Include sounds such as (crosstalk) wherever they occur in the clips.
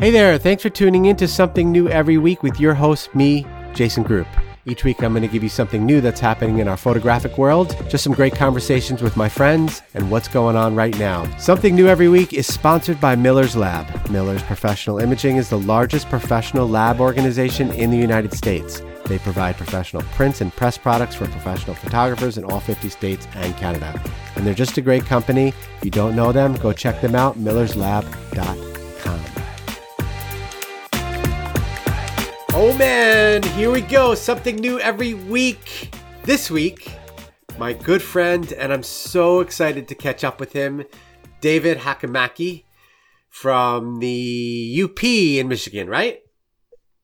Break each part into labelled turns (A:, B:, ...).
A: Hey there, thanks for tuning in to Something New every week with your host, me, Jason Groupp. Each week, I'm going to give you something new that's happening in our photographic world, just some great conversations with my friends, and what's going on right now. Something New every week is sponsored by Miller's Lab. Miller's Professional Imaging is the largest professional lab organization in the United States. They provide professional prints and press products for professional photographers in all 50 states and Canada. And they're just a great company. If you don't know them, go check them out, millerslab.com. Oh man, here we go. Something new every week. This week, my good friend, and I'm so excited to catch up with him, David Hakamaki from the UP in Michigan, right?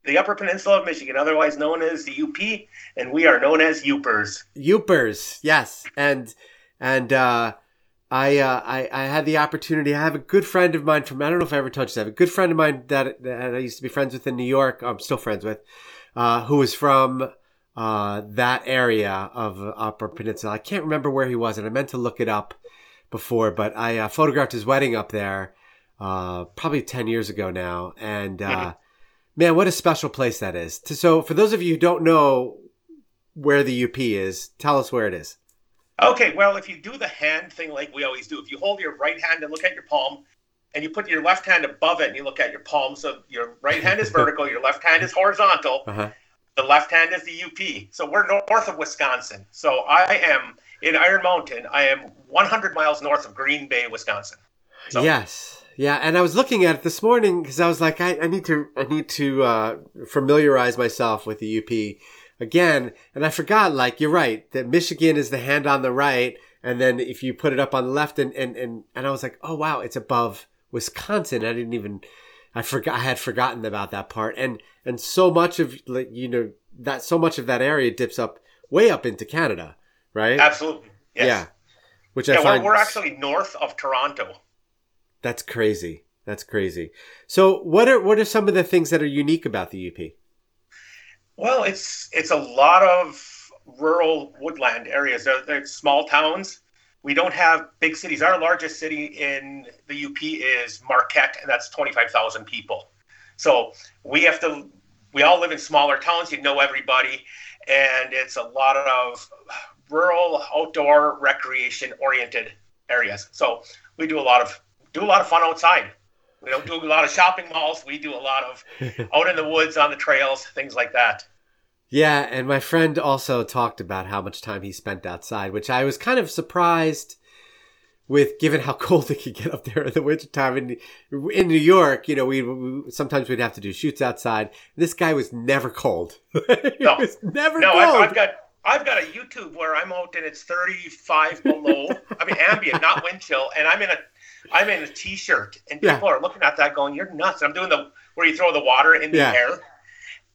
B: The Upper Peninsula of Michigan, otherwise known as the UP, and we are known as Yoopers.
A: Yoopers, yes. And and uh I, uh, I I had the opportunity. I have a good friend of mine from. I don't know if I ever told you. I have a good friend of mine that, that I used to be friends with in New York. I'm still friends with, uh, who is from uh, that area of Upper Peninsula. I can't remember where he was, and I meant to look it up before, but I uh, photographed his wedding up there uh, probably ten years ago now. And uh, man, what a special place that is. So, for those of you who don't know where the UP is, tell us where it is.
B: Okay, well, if you do the hand thing like we always do, if you hold your right hand and look at your palm, and you put your left hand above it and you look at your palm, so your right hand is (laughs) vertical, your left hand is horizontal, uh-huh. the left hand is the UP. So we're north of Wisconsin. So I am in Iron Mountain. I am 100 miles north of Green Bay, Wisconsin.
A: So. Yes. Yeah, and I was looking at it this morning because I was like, I, I, need to, I need to uh, familiarize myself with the UP again. And I forgot, like, you're right, that Michigan is the hand on the right. And then if you put it up on the left and, and, and, and I was like, oh, wow, it's above Wisconsin. I didn't even, I forgot, I had forgotten about that part. And, and so much of, like, you know, that, so much of that area dips up way up into Canada, right?
B: Absolutely. Yes.
A: Yeah. Which
B: yeah,
A: I find.
B: We're, we're actually north of Toronto.
A: That's crazy. That's crazy. So, what are what are some of the things that are unique about the UP?
B: Well, it's it's a lot of rural woodland areas. They're, they're, small towns. We don't have big cities. Our largest city in the UP is Marquette, and that's twenty five thousand people. So we have to. We all live in smaller towns. You know everybody, and it's a lot of rural, outdoor, recreation oriented areas. So we do a lot of do a lot of fun outside. We don't do a lot of shopping malls. We do a lot of (laughs) out in the woods, on the trails, things like that.
A: Yeah, and my friend also talked about how much time he spent outside, which I was kind of surprised with, given how (laughs) cold it could get up there in the wintertime. In, in New York, you know, we, we sometimes we'd have to do shoots outside. This guy was never cold. (laughs)
B: no,
A: was never
B: no,
A: cold.
B: I've, I've got I've got a YouTube where I'm out and it's 35 below. I mean, ambient, not wind chill, and I'm in a I'm in a t-shirt, and people yeah. are looking at that, going, "You're nuts!" And I'm doing the where you throw the water in the yeah. air,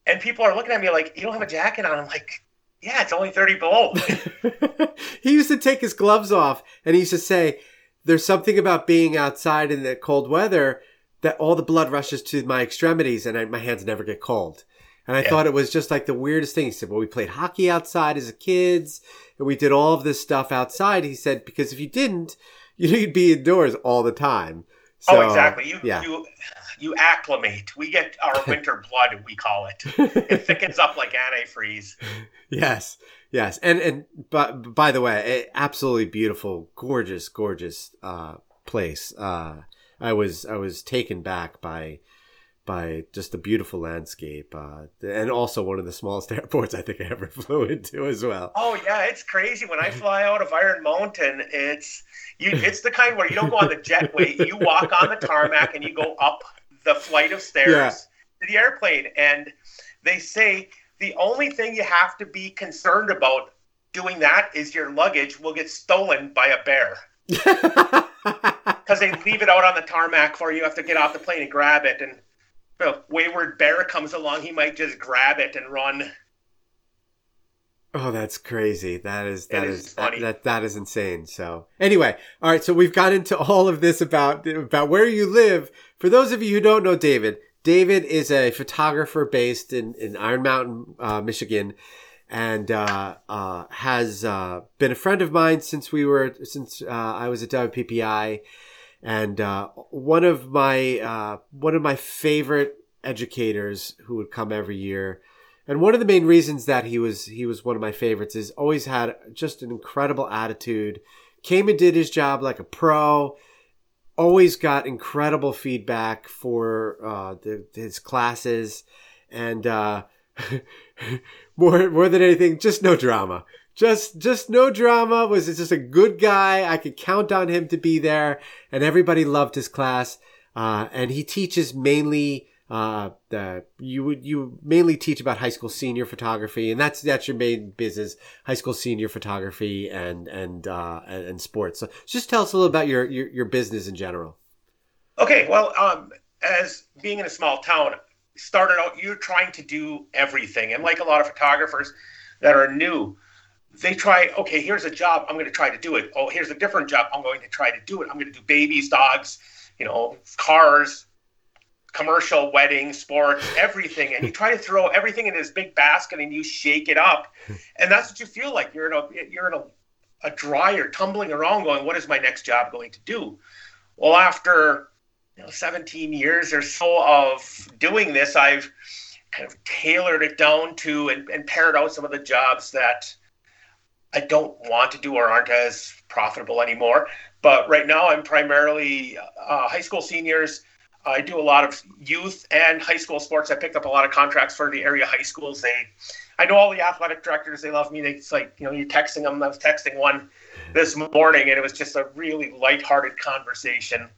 B: and people are looking at me like, "You don't have a jacket on." I'm like, "Yeah, it's only 30 below." (laughs) (laughs)
A: he used to take his gloves off, and he used to say, "There's something about being outside in the cold weather that all the blood rushes to my extremities, and I, my hands never get cold." And I yeah. thought it was just like the weirdest thing. He said, well, we played hockey outside as kids and we did all of this stuff outside. He said, because if you didn't, (laughs) you'd be indoors all the time.
B: Oh, so, oh, exactly. You, yeah. you, you acclimate. We get our (laughs) winter blood, we call it. It thickens up like antifreeze. (laughs)
A: Yes. Yes. And, and, but by the way, absolutely beautiful, gorgeous, gorgeous, uh, place. Uh, I was, I was taken back by, by just a beautiful landscape, uh, and also one of the smallest (laughs) airports I think I ever (laughs) flew into as well.
B: Oh yeah, it's crazy when I fly out of Iron Mountain. It's you. It's the kind where you don't go on the jetway. You walk on the tarmac and you go up the flight of stairs yeah. to the airplane. And they say the only thing you have to be concerned about doing that is your luggage will get stolen by a bear. (laughs) Because they leave it out on the tarmac for you. You have to get off the plane and grab it. And a wayward bear comes along, he might just grab it and run.
A: Oh, that's crazy. That is that is, is that, that, that is insane. So anyway, all right. So we've got into all of this about about where you live. For those of you who don't know David, David is a photographer based in in Iron Mountain, uh, Michigan, and uh, uh, has uh, been a friend of mine since we were since uh, I was at WPPI and uh, one of my uh, one of my favorite educators who would come every year. And one of the main reasons that he was he was one of my favorites is always had just an incredible attitude. Came and did his job like a pro. Always got incredible feedback for uh, the, his classes, and uh, (laughs) more more than anything, just no drama. Just just no drama. Was just a good guy. I could count on him to be there, and everybody loved his class. Uh, and he teaches mainly uh, the, you would you mainly teach about high school senior photography, and that's that's your main business: high school senior photography and and uh, and, and sports. So just tell us a little about your your, your business in general.
B: Okay, well, um, as being in a small town, started out you're trying to do everything, and like a lot of photographers that are new, they try. Okay, here's a job. I'm going to try to do it. Oh, here's a different job. I'm going to try to do it. I'm going to do babies, dogs, you know, cars, commercial, wedding, sports, everything, and you try to throw everything in this big basket and you shake it up, (laughs) and that's what you feel like. You're in a you're in a, a dryer, tumbling around, going, "What is my next job going to do?" Well, after you know 17 years or so of doing this, I've kind of tailored it down to and, and pared out some of the jobs that I don't want to do or aren't as profitable anymore. But right now, I'm primarily uh, high school seniors I do a lot of youth and high school sports. I picked up a lot of contracts for the area high schools. They, I know all the athletic directors. They love me. They, it's like you know, you're texting them. I was texting one this morning, and it was just a really lighthearted conversation.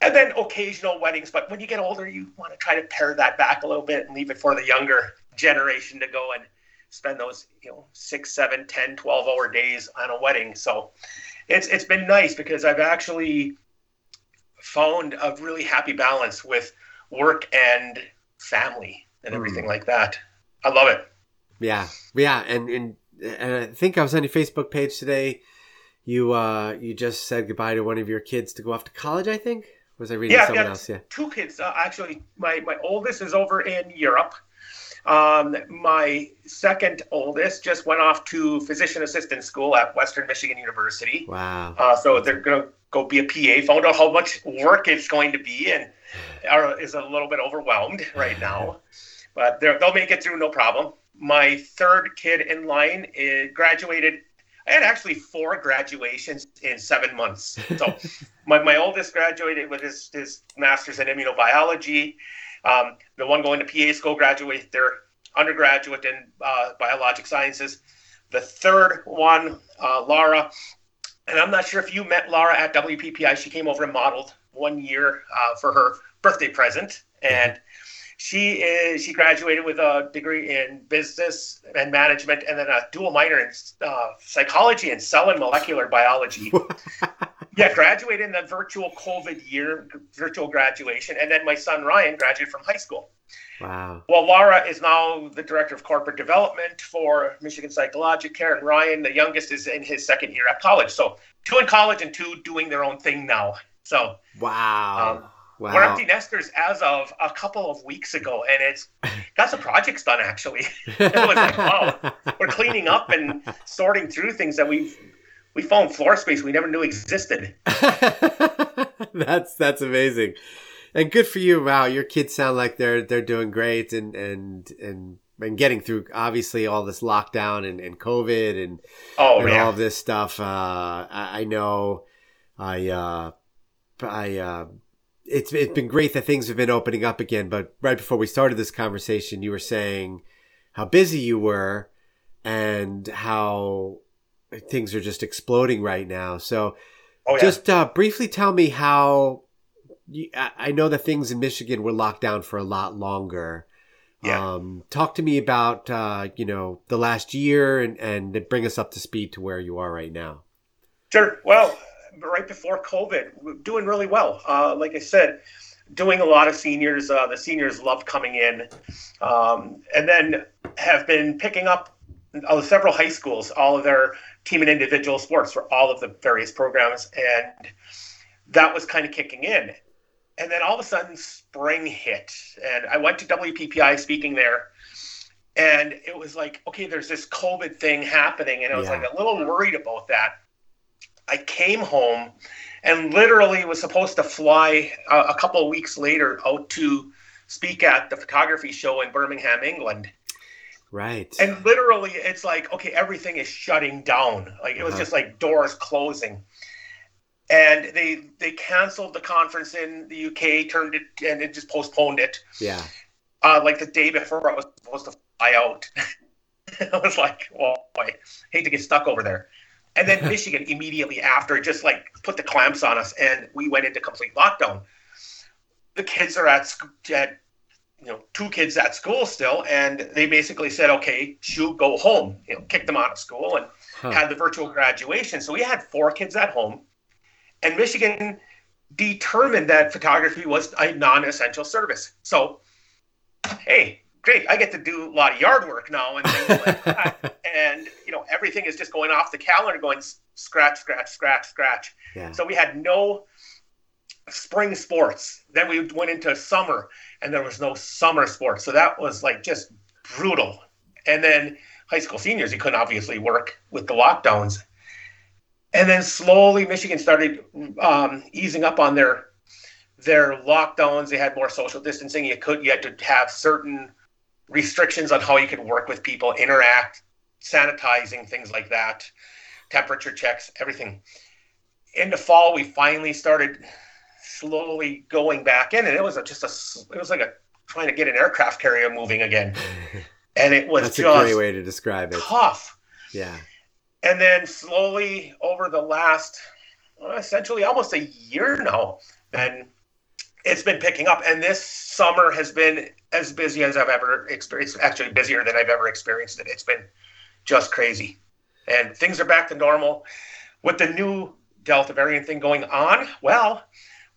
B: And then occasional weddings, but when you get older, you want to try to pare that back a little bit and leave it for the younger generation to go and spend those you know six seven ten 12 hour days on a wedding so it's it's been nice because i've actually found a really happy balance with work and family and everything mm. like that. I love it.
A: Yeah, yeah, and and and I think I was on your Facebook page today. You uh you just said goodbye to one of your kids to go off to college. I think was I reading
B: yeah,
A: someone else? Yeah,
B: two kids. Uh, actually, my my oldest is over in Europe. Um, my second oldest just went off to physician assistant school at Western Michigan University.
A: Wow.
B: Uh, so they're going to go be a PA. Found out how much work it's going to be and are, is a little bit overwhelmed right now. (laughs) But they'll make it through no problem. My third kid in line graduated. I had actually four graduations in seven months. So (laughs) my, my oldest graduated with his, his master's in immunobiology. Um, the one going to PA school graduated their undergraduate in uh, biologic sciences. The third one, uh, Laura, and I'm not sure if you met Laura at WPPI. She came over and modeled one year uh, for her birthday present, and she is she graduated with a degree in business and management, and then a dual minor in uh, psychology and cell and molecular biology. (laughs) yeah, graduated in the virtual COVID year, virtual graduation, and then my son Ryan graduated from high school.
A: Wow.
B: Well, Laura is now the director of corporate development for Michigan Psychologic Care, and Ryan, the youngest, is in his second year at college. So two in college and two doing their own thing now. So
A: wow. Um, Wow.
B: We're empty nesters as of a couple of weeks ago, and it's (laughs) got some projects done actually. (laughs) it was like, wow, we're cleaning up and sorting through things that we've we found floor space we never knew existed. (laughs)
A: that's that's amazing and good for you. Wow, your kids sound like they're they're doing great and and and and getting through obviously all this lockdown and, and COVID and,
B: oh,
A: and all of this stuff. Uh, I, I, know I uh, I uh, it's it's been great that things have been opening up again. But right before we started this conversation, you were saying how busy you were and how things are just exploding right now. So. Oh, yeah. Just uh, briefly tell me how I know that things in Michigan were locked down for a lot longer.
B: Yeah.
A: Um, talk to me about uh, you know the last year and and bring us up to speed to where you are right now.
B: Sure. Well, right before COVID, doing really well. Uh, like I said, doing a lot of seniors. Uh, the seniors loved coming in, um, and then have been picking up uh, several high schools, all of their team and individual sports for all of the various programs, and that was kind of kicking in and then all of a sudden spring hit and i went to wppi speaking there and it was like okay there's this covid thing happening and i was yeah. like a little worried about that I came home and literally was supposed to fly a, a couple of weeks later out to speak at the photography show in Birmingham, England.
A: Right.
B: And literally, it's like, okay, everything is shutting down. Like it was uh-huh. just like doors closing. And they they canceled the conference in the UK, turned it, and it just postponed it.
A: Yeah.
B: Uh, like the day before I was supposed to fly out. (laughs) I was like, well, I hate to get stuck over there. And then (laughs) Michigan immediately after just like put the clamps on us, and we went into complete lockdown. The kids are at, at you know two kids at school still, and they basically said, okay, shoot, go home. You know, kicked them out of school and huh. had the virtual graduation. So we had four kids at home, and Michigan determined that photography was a non-essential service. So, hey, great, I get to do a lot of yard work now and things like that. (laughs) And you know, everything is just going off the calendar, going scratch, scratch, scratch, scratch. Yeah. So we had no spring sports. Then we went into summer, and there was no summer sports. So that was like just brutal. And then high school seniors, you couldn't obviously work with the lockdowns. And then slowly, Michigan started um, easing up on their their lockdowns. They had more social distancing. You could you had to have certain restrictions on how you could work with people, interact, sanitizing, things like that, temperature checks, everything. In the fall, we finally started slowly going back in, and it was a, just a, it was like a trying to get an aircraft carrier moving again, (laughs) and it was
A: that's a great way to describe it.
B: Tough.
A: Yeah.
B: And then slowly over the last, well, essentially almost a year now, and it's been picking up. And this summer has been as busy as I've ever experienced. Actually, busier than I've ever experienced it. It's been just crazy, and things are back to normal. With the new Delta variant thing going on, well,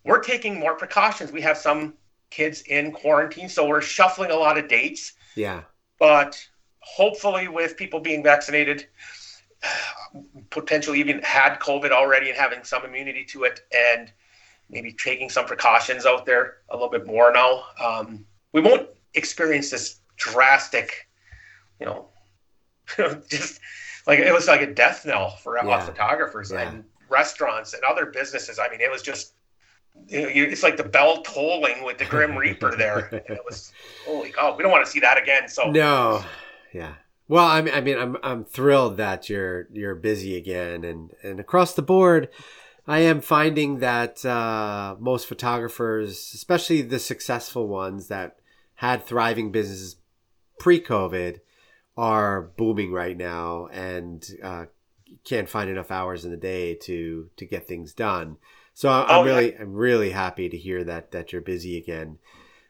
B: we're taking more precautions. We have some kids in quarantine, so we're shuffling a lot of dates.
A: Yeah.
B: But hopefully, with people being vaccinated, potentially even had COVID already and having some immunity to it, and maybe taking some precautions out there a little bit more now, um, we won't experience this drastic, you know, (laughs) just like it was like a death knell for yeah. photographers yeah. and restaurants and other businesses. I mean, it was just it's like the bell tolling with the Grim Reaper there. (laughs) it was holy cow. We don't want to see that again. So
A: no, yeah. Well, I mean, I mean, I'm I'm thrilled that you're you're busy again, and and across the board, I am finding that uh, most photographers, especially the successful ones that had thriving businesses pre-COVID, are booming right now and uh, can't find enough hours in the day to to get things done. So I'm, oh, really, yeah. I'm really happy to hear that that you're busy again.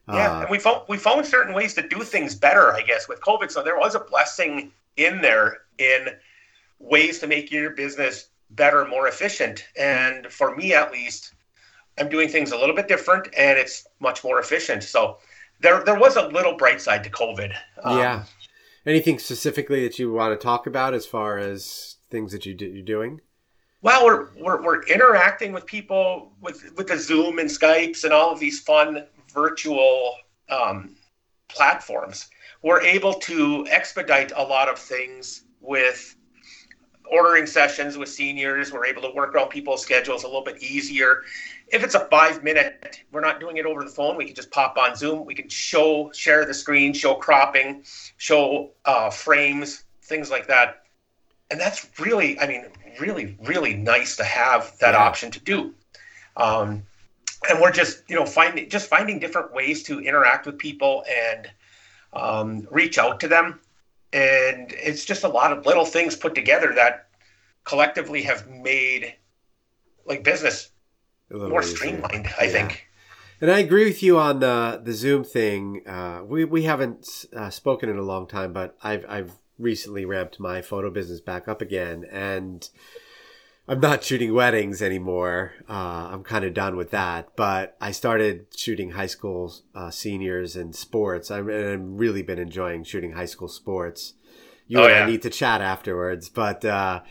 B: Yeah, uh, and we found we found certain ways to do things better, I guess, with COVID. So there was a blessing in there in ways to make your business better, more efficient. And for me, at least, I'm doing things a little bit different, and it's much more efficient. So there there was a little bright side to COVID.
A: Um, yeah. Anything specifically that you want to talk about as far as things that you do, you're doing?
B: Well, we're, we're, we're interacting with people with, with the Zoom and Skypes and all of these fun virtual um, platforms. We're able to expedite a lot of things with ordering sessions with seniors. We're able to work around people's schedules a little bit easier. If it's a five minute, we're not doing it over the phone. We can just pop on Zoom. We can show, share the screen, show cropping, show uh, frames, things like that. And that's really, I mean, really, really nice to have that yeah. option to do. Um, and we're just, you know, finding just finding different ways to interact with people and um, reach out to them. And it's just a lot of little things put together that collectively have made like business more easier. streamlined. I yeah. think.
A: And I agree with you on the the Zoom thing. Uh, we we haven't uh, spoken in a long time, but I've I've recently ramped my photo business back up again and I'm not shooting weddings anymore. Uh, I'm kind of done with that, but I started shooting high school uh, seniors and sports. I've, I've, really been enjoying shooting high school sports. You oh, and yeah. I need to chat afterwards, but uh,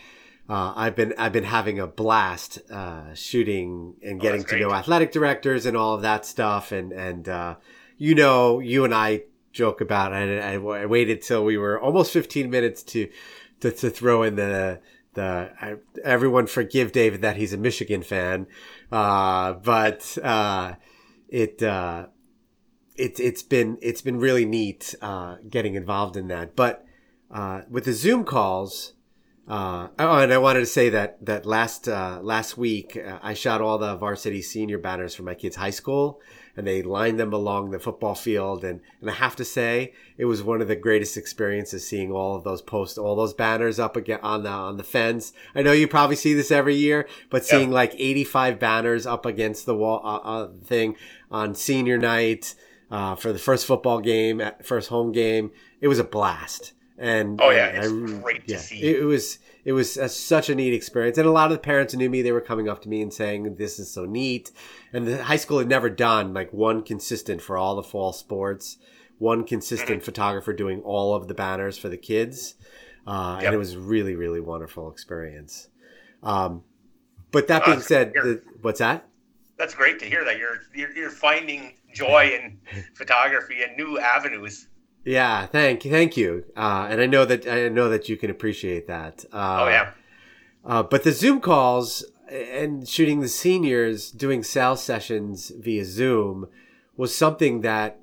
A: uh I've been I've been having a blast uh, shooting and oh, getting oh, to know athletic directors and all of that stuff. And and uh, you know, you and I joke about. I, I, I waited till we were almost 15 minutes to, to, to throw in the, the I, everyone forgive David that he's a Michigan fan, uh, but uh, it uh, it it's been it's been really neat uh, getting involved in that. But uh, with the Zoom calls, uh, oh, and I wanted to say that that last uh, last week uh, I shot all the varsity senior banners for my kids' high school, and they lined them along the football field. And, and I have to say, it was one of the greatest experiences seeing all of those posts, all those banners up again on the on the fence. I know you probably see this every year, but seeing yeah. like 85 banners up against the wall uh, uh, thing on senior night uh, for the first football game, first home game, it was a blast. And
B: oh yeah, it's I, great yeah, to see.
A: It, it was it was a, such a neat experience, and a lot of the parents knew me. They were coming up to me and saying, "This is so neat." And the high school had never done like one consistent for all the fall sports, one consistent mm-hmm. photographer doing all of the banners for the kids, uh, yep. and it was really really wonderful experience. Um, but that being said, the, what's that?
B: That's great to hear that you're you're, you're finding joy in (laughs) photography and new avenues.
A: Yeah, thank thank you. Uh, and I know that I know that you can appreciate that.
B: Uh, oh yeah.
A: Uh, but the Zoom calls and shooting the seniors doing sales sessions via Zoom was something that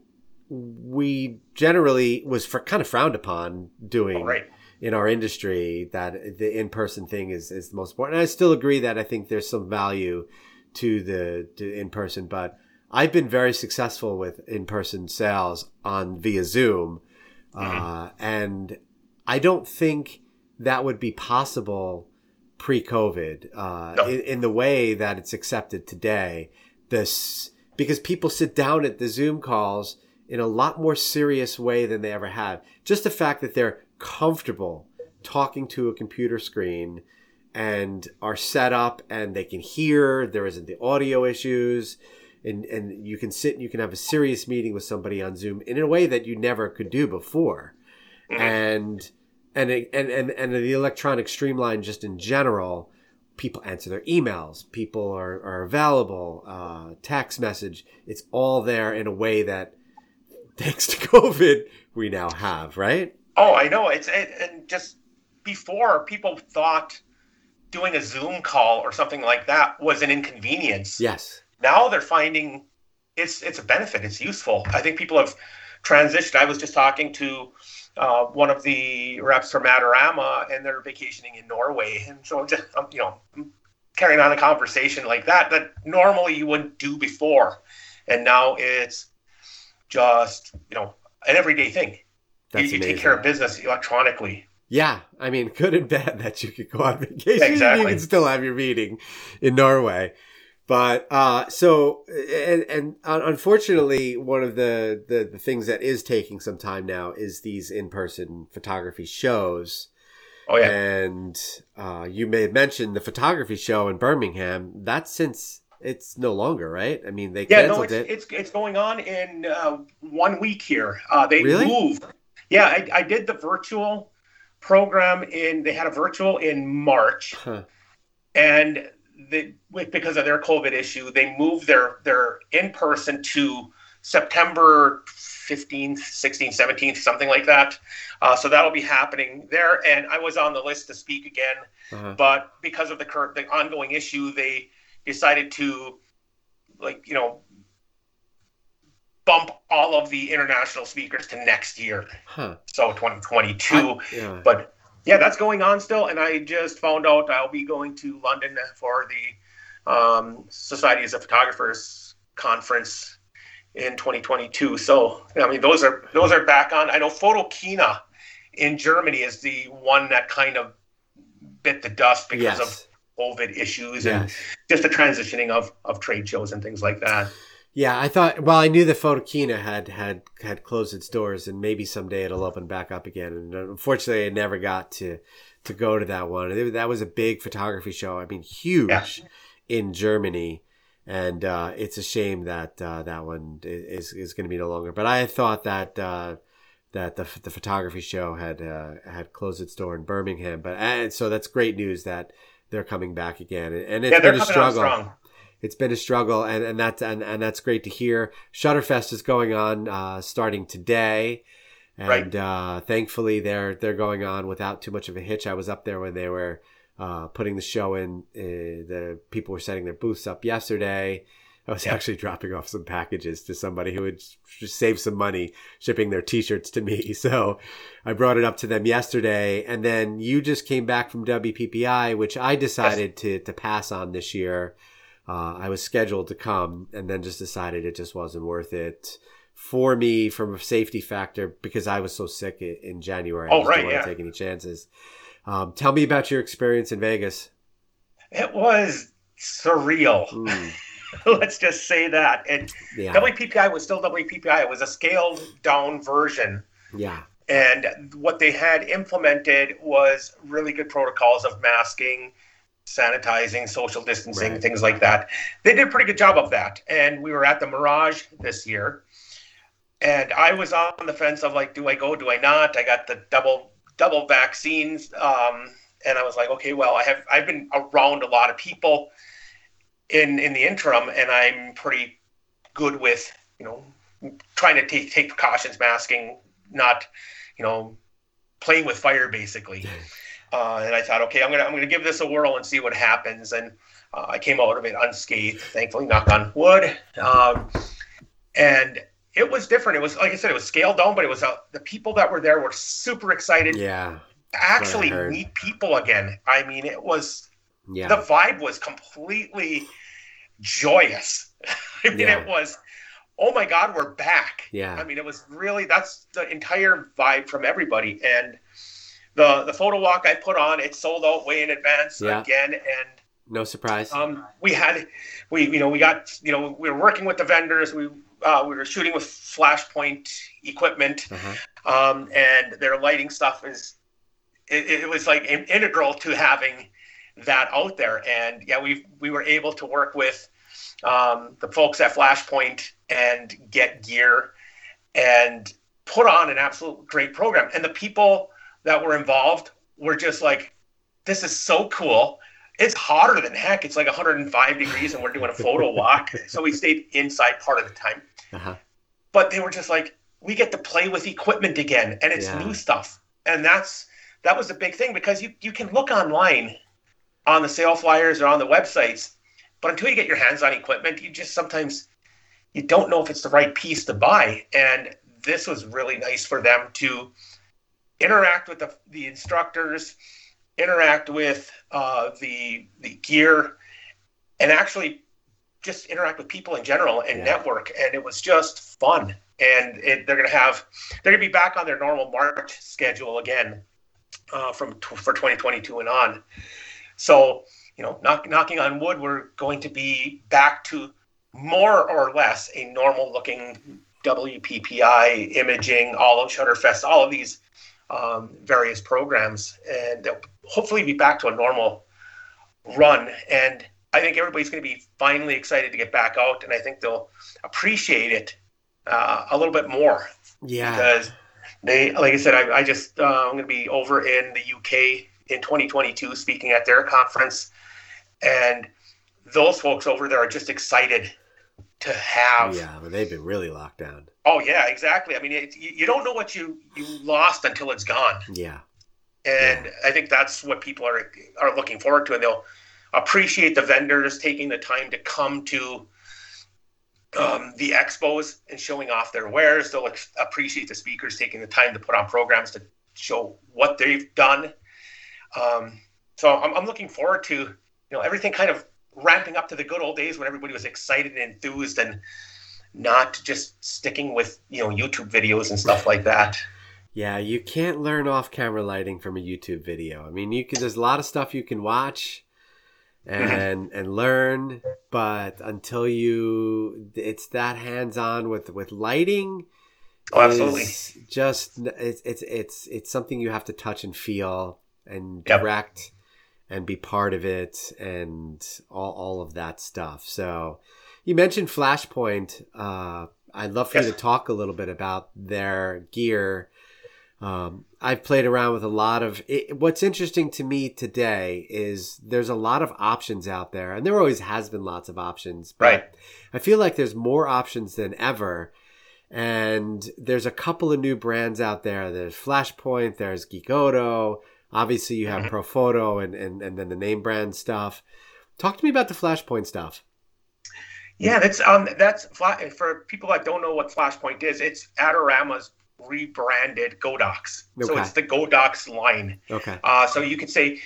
A: we generally was for, kind of frowned upon doing
B: right.
A: in our industry. That the in person thing is is the most important. And I still agree that I think there's some value to the to in person, but I've been very successful with in-person sales on via Zoom, mm-hmm. uh, and I don't think that would be possible pre-COVID uh, no. in, in, the way that it's accepted today. This because people sit down at the Zoom calls in a lot more serious way than they ever have. Just the fact that they're comfortable talking to a computer screen and are set up and they can hear. There isn't the audio issues and and you can sit and you can have a serious meeting with somebody on Zoom in a way that you never could do before, mm-hmm. and and and and and the electronic streamline just in general. People answer their emails. People are, are available. Uh, text message. It's all there in a way that, (laughs) thanks to COVID, we now have. Right?
B: Oh, I know. It's it, and just before people thought doing a Zoom call or something like that was an inconvenience.
A: Yes
B: now they're finding it's it's a benefit. It's useful. I think people have transitioned. I was just talking to uh, one of the reps from Adorama, and they're vacationing in Norway, and so I'm just um, you know carrying on a conversation like that that normally you wouldn't do before, and now it's just you know an everyday thing. That's you, you take care of business electronically.
A: Yeah, I mean, good and bad (laughs) that you could go on vacation. Exactly. You can still have your meeting in Norway. But uh, so and, and unfortunately, one of the, the, the things that is taking some time now is these in person photography shows.
B: Oh yeah,
A: and uh, you may have mentioned the photography show in Birmingham. That's since it's no longer right. I mean, they yeah, canceled
B: no, it's,
A: it.
B: It's it's going on in uh, one week here. Uh, they
A: really?
B: moved. Yeah, I, I, did the virtual program in. They had a virtual in March, huh. and they, because of their COVID issue, they moved their their in person to September 15th, 16th, 17th, something like that. Uh, so that'll be happening there. And I was on the list to speak again, uh-huh. but because of the current, the ongoing issue, they decided to, like, you know, bump all of the international speakers to next year. Huh. So 2022. I, yeah. But yeah, that's going on still. And I just found out I'll be going to London for the um, Societies of Photographers conference in 2022. So I mean, those are those are back on. I know Photokina in Germany is the one that kind of bit the dust because yes. of COVID issues yes. and just the transitioning of of trade shows and things like that.
A: Yeah, I thought. Well, I knew that Photokina had had had closed its doors, and maybe someday it'll open back up again. And unfortunately, I never got to to go to that one. that was a big photography show. I mean, huge yeah. in Germany, and uh, it's a shame that uh, that one is is going to be no longer. But I thought that. Uh, that the, the photography show had uh, had closed its door in Birmingham, but and so that's great news that they're coming back again, and it's yeah, been a struggle it's been a struggle, and and that's and, and that's great to hear. Shutterfest is going on uh, starting today, and right. uh, thankfully they're they're going on without too much of a hitch. I was up there when they were uh, putting the show in. Uh, the people were setting their booths up yesterday. I was actually dropping off some packages to somebody who would save some money shipping their t-shirts to me. (laughs) So I brought it up to them yesterday. And then you just came back from WPPI, which I decided yes. to, to pass on this year. Uh, I was scheduled to come and then just decided it just wasn't worth it for me from a safety factor because I was so sick in January.
B: Oh, I right.
A: Didn't
B: want
A: to take any chances. Um, tell me about your experience in Vegas.
B: It was surreal. Mm. (laughs) Let's just say that. And yeah. WPPI was still WPPI. It was a scaled down version.
A: Yeah.
B: And what they had implemented was really good protocols of masking, sanitizing, social distancing, right. things like that. They did a pretty good job of that. And we were at the Mirage this year. And I was on the fence of like, do I go? Do I not? I got the double double vaccines, um, and I was like, okay, well, I have I've been around a lot of people in in the interim, and I'm pretty good with you know trying to take take precautions, masking, not you know playing with fire basically. Uh, and I thought, okay, I'm gonna I'm gonna give this a whirl and see what happens. And uh, I came out of it unscathed, thankfully, knock on wood. Um, and it was different. It was like I said, it was scaled down, but it was uh, the people that were there were super excited.
A: Yeah,
B: actually meet people again. I mean, it was yeah. the vibe was completely joyous. (laughs) I mean, yeah. it was, oh my God, we're back.
A: Yeah.
B: I mean, it was really, that's the entire vibe from everybody. And the, the photo walk I put on, it sold out way in advance yeah. again. And
A: no surprise.
B: Um, we had, we, you know, we got, you know, we were working with the vendors. We, uh, we were shooting with flashpoint equipment, uh-huh. um, and their lighting stuff is, it, it was like integral to having that out there. And yeah, we we were able to work with um, the folks at Flashpoint and get gear and put on an absolute great program. And the people that were involved were just like, this is so cool. It's hotter than heck. It's like 105 degrees, and we're doing a photo (laughs) walk. So we stayed inside part of the time. Uh-huh. But they were just like, we get to play with equipment again, and it's yeah. new stuff. And that's that was a big thing because you you can look online on the sale flyers or on the websites but until you get your hands on equipment, you just sometimes you don't know if it's the right piece to buy. And this was really nice for them to interact with the, the instructors, interact with uh, the the gear, and actually just interact with people in general and yeah. network. And it was just fun. And it, they're going to have they're going to be back on their normal March schedule again uh, from for 2022 and on. So you know, knock, knocking on wood, we're going to be back to more or less a normal looking WPPI imaging, all of Shutterfest, all of these um, various programs, and they'll hopefully be back to a normal run. And I think everybody's going to be finally excited to get back out, and I think they'll appreciate it uh, a little bit more.
A: Yeah.
B: Because they, like I said, I, I just uh, I'm going to be over in the UK in 2022 speaking at their conference and those folks over there are just excited to have.
A: Yeah, but they've been really locked down.
B: Oh yeah, exactly. I mean, it, you don't know what you you lost until it's gone.
A: Yeah,
B: and yeah. I think that's what people are are looking forward to, and they'll appreciate the vendors taking the time to come to um, the expos and showing off their wares. They'll ex- appreciate the speakers taking the time to put on programs to show what they've done. Um, so I'm, I'm looking forward to you know everything kind of ramping up to the good old days when everybody was excited and enthused and not just sticking with you know YouTube videos and stuff like that.
A: Yeah, you can't learn off camera lighting from a YouTube video. I mean, you can there's a lot of stuff you can watch mm-hmm. and mm-hmm. and learn, but until you it's that hands-on with with lighting
B: Oh, absolutely.
A: Just it's it's it's it's something you have to touch and feel and direct. Yep and be part of it and all, all of that stuff. So you mentioned Flashpoint. Uh, I'd love for yes. you to talk a little bit about their gear. Um, I've played around with a lot of it, what's interesting to me today is there's a lot of options out there and there always has been lots of options,
B: but right.
A: I feel like there's more options than ever. And there's a couple of new brands out there. There's Flashpoint, there's Geekoto, Obviously, you have
B: Mhm.
A: Profoto and, and and then the name brand stuff. Talk to me about the Flashpoint stuff.
B: Yeah, that's um that's for people that don't know what Flashpoint is. It's Adorama's rebranded Godox. So it's the Godox line.
A: Okay.
B: Uh, so you could say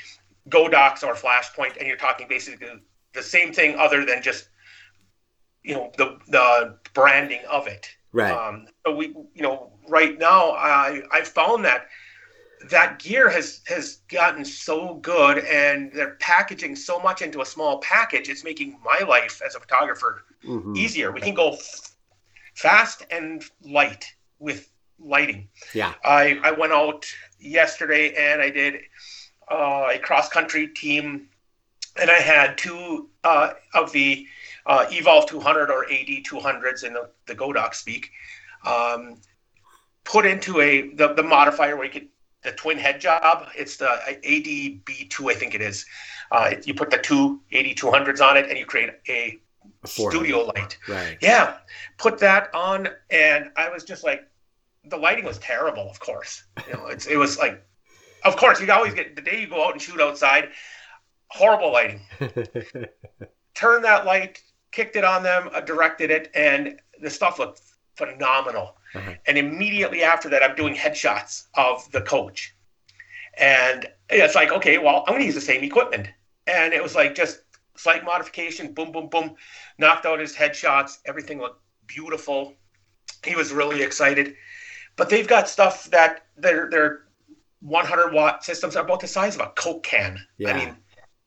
B: Godox or Flashpoint, and you're talking basically the same thing, other than just you know the the branding of it.
A: Right.
B: Um, so we, you know, right now, I I found that that gear has has gotten so good, and they're packaging so much into a small package. It's making my life as a photographer
A: Mhm.
B: easier. We can go f- fast and light with lighting.
A: Yeah.
B: I I went out yesterday and I did uh, a cross country team, and I had two uh, of the uh, eVOLV 200 or AD 200s in the, the Godox speak, um, put into a the, the modifier where you could the twin head job. It's the ADB2, I think it is. Uh, you put the two AD 200s on it, and you create a
A: A
B: studio light.
A: Right.
B: Yeah, put that on, and I was just like, the lighting was terrible. Of course, you know, it's it was like, of course, you always get the day you go out and shoot outside, horrible lighting. (laughs) Turn that light, kicked it on them, uh, directed it, and the stuff looked phenomenal.
A: Uh-huh.
B: And immediately after that, I'm doing headshots of the coach, and it's like, okay, well, I'm going to use the same equipment, and it was like just slight modification, boom, boom, boom, knocked out his headshots. Everything looked beautiful. He was really excited. But they've got stuff that they're they're 100 watt systems are about the size of a Coke can.
A: Yeah.
B: I mean,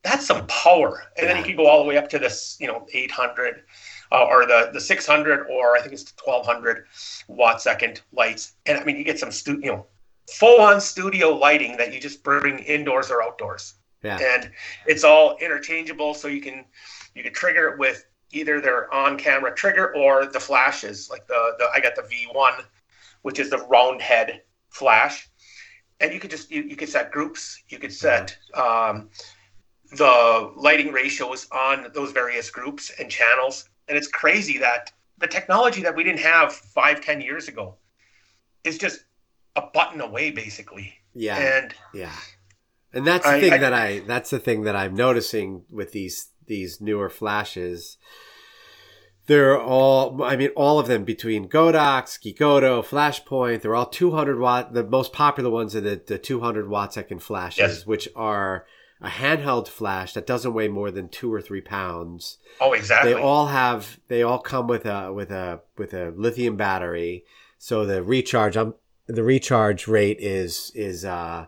B: that's some power. And then you can go all the way up to this, you know, 800 uh, or the the 600 or I think it's 1200 watt second lights. And I mean, you get some stu- you know full on studio lighting that you just bring indoors or outdoors
A: Yeah.
B: and it's all interchangeable so you can you can trigger it with either their on camera trigger or the flashes like the, the i got the v1 which is the round head flash and you could just you, you could set groups you could set um, the lighting ratios on those various groups and channels and it's crazy that the technology that we didn't have five ten years ago is just a button away basically
A: Yeah.
B: and
A: Yeah. And that's the
B: I-
A: thing
B: I-
A: that I that's the thing that I'm noticing with these these newer flashes. They're all I mean all of them between Godox, Geekoto, Flashpoint, they're all 200 watt the most popular ones are the, the 200 watt second flashes
B: Yes.
A: which are a handheld flash that doesn't weigh more than 2 or 3 pounds.
B: oh exactly
A: They all have they all come with a with a with a lithium battery. So the recharge um the recharge rate is is uh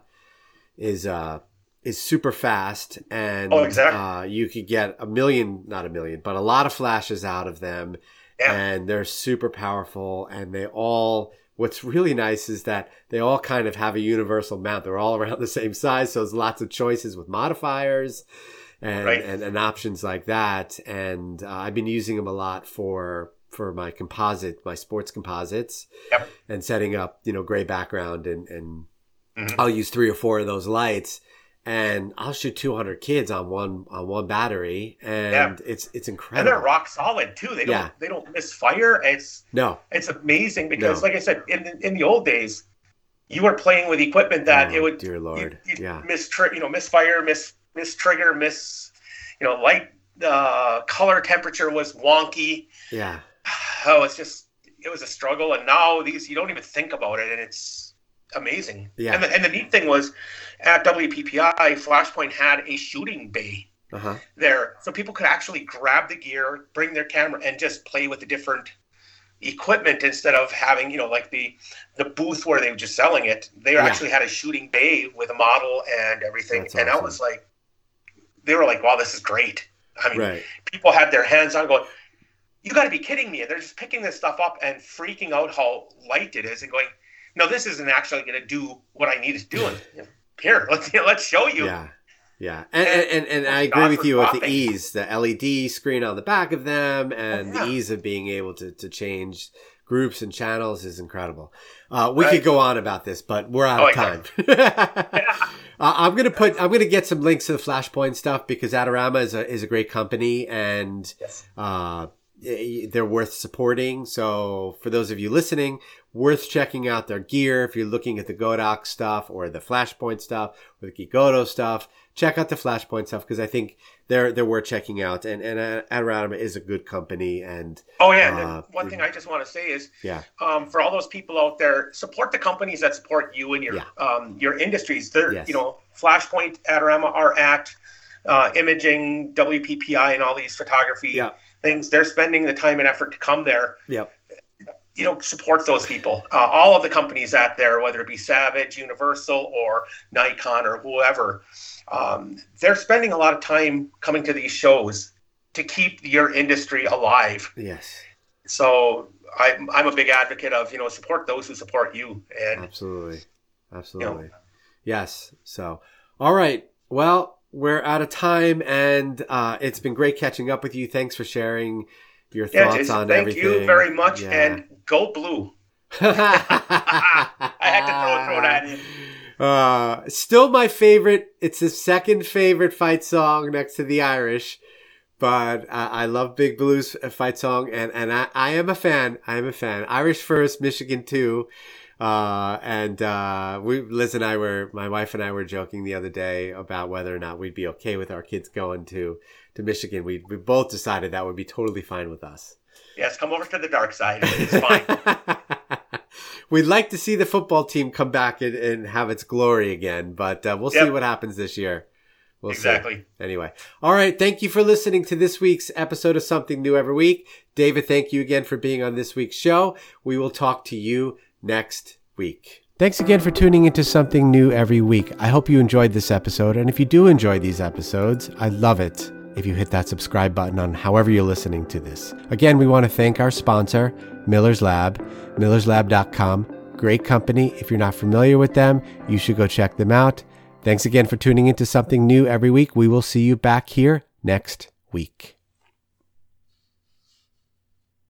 A: is uh is super fast and
B: Oh, exactly.
A: uh you could get a million not a million but a lot of flashes out of them
B: Yeah.
A: and they're super powerful and they all what's really nice is that they all kind of have a universal mount they're all (laughs) around the same size so there's lots of choices with modifiers and
B: Right.
A: and, and options like that and uh, i've been using them a lot for for my composite my sports composites
B: Yep.
A: and setting up you know gray background and and
B: Mhm.
A: i'll use three or four of those lights and i'll shoot 200 kids on one on one battery and
B: Yeah.
A: it's it's
B: and
A: incredible
B: they're rock solid too. They don't
A: Yeah.
B: they don't misfire. It's
A: no
B: it's amazing because,
A: No.
B: like I said, in the, in the old days, you were playing with equipment that
A: Oh,
B: it would
A: dear lord
B: you
A: yeah
B: miss tri- you know misfire, miss miss trigger, miss you know light uh, color temperature was wonky.
A: yeah (sighs)
B: Oh, it's just it was a struggle, and now these you don't even think about it, and it's amazing.
A: Yeah.
B: And the, and the neat thing was at WPPI, Flashpoint had a shooting bay
A: uh-huh.
B: there. So people could actually grab the gear bring their camera and just play with the different equipment instead of having you know like the the booth where they were just selling it. They
A: Yeah.
B: actually had a shooting bay with a model and everything.
A: That's
B: and
A: awesome.
B: was like they were like wow this is great. I mean
A: right.
B: people had their hands on going you got to be kidding me. And they're just picking this stuff up and freaking out how light it is and going no this isn't actually going to do what i need it to do (sighs) here let's (laughs) let's show you
A: Yeah. Yeah. And, and, and, and I agree with you with the ease, the LED screen on the back of them and
B: yeah.
A: the ease of being able to, to change groups and channels is incredible. Uh, we
B: Right.
A: could go on about this, but we're out
B: Oh,
A: of time. (laughs) uh, I'm going to put, I'm going to get some links to the Flashpoint stuff because Adorama is a, is a great company and,
B: Yes.
A: uh, they're worth supporting. So for those of you listening, worth checking out their gear. If you're looking at the Godox stuff or the Flashpoint stuff or the Geekoto stuff, check out the Flashpoint stuff because I think they're they're worth checking out. And and uh, Adorama is a good company. And
B: oh yeah, and
A: uh,
B: one thing I just want to say is
A: yeah,
B: um, for all those people out there, support the companies that support you and your
A: Yeah.
B: um, your industries. They're
A: Yes.
B: you know Flashpoint, Adorama, Art Act, uh, Imaging, WPPI, and all these photography
A: Yeah.
B: things. They're spending the time and effort to come there.
A: yep,
B: you know, support those people. Uh, all of the companies out there, whether it be Savage, Universal, or Nikon, or whoever, um, they're spending a lot of time coming to these shows to keep your industry alive.
A: yes,
B: So I'm, I'm a big advocate of, you know, support those who support you. And
A: absolutely, absolutely, yes. So all right, well. We're out of time, and uh, it's been great catching up with you. Thanks for sharing your
B: yeah,
A: thoughts
B: Jason,
A: on
B: thank
A: everything.
B: Thank you very much.
A: Yeah.
B: And go blue. (laughs) I had to throw, throw that in.
A: Uh, still my favorite. It's the second favorite fight song next to the Irish, but I, I love Big Blues fight song, and and I, I am a fan. I am a fan. Irish first, Michigan two. Uh, and, uh, we, Liz and I were, my wife and I were joking the other day about whether or not we'd be okay with our kids going to, to Michigan. We, we both decided that would be totally fine with us.
B: Yes, come over to the dark side. It's fine. (laughs)
A: We'd like to see the football team come back and, and have its glory again, but uh, we'll see what happens this year. We'll see.
B: exactly.
A: Anyway, all right. Thank you for listening to this week's episode of Something New Every Week. David, thank you again for being on this week's show. We will talk to you next week. Thanks again for tuning into Something New Every Week. I hope you enjoyed this episode. And if you do enjoy these episodes, I love it if you hit that subscribe button on however you're listening to this. Again, we want to thank our sponsor, Miller's Lab, millerslab.com. Great company. If you're not familiar with them, you should go check them out. Thanks again for tuning into something new every week. We will see you back here next week.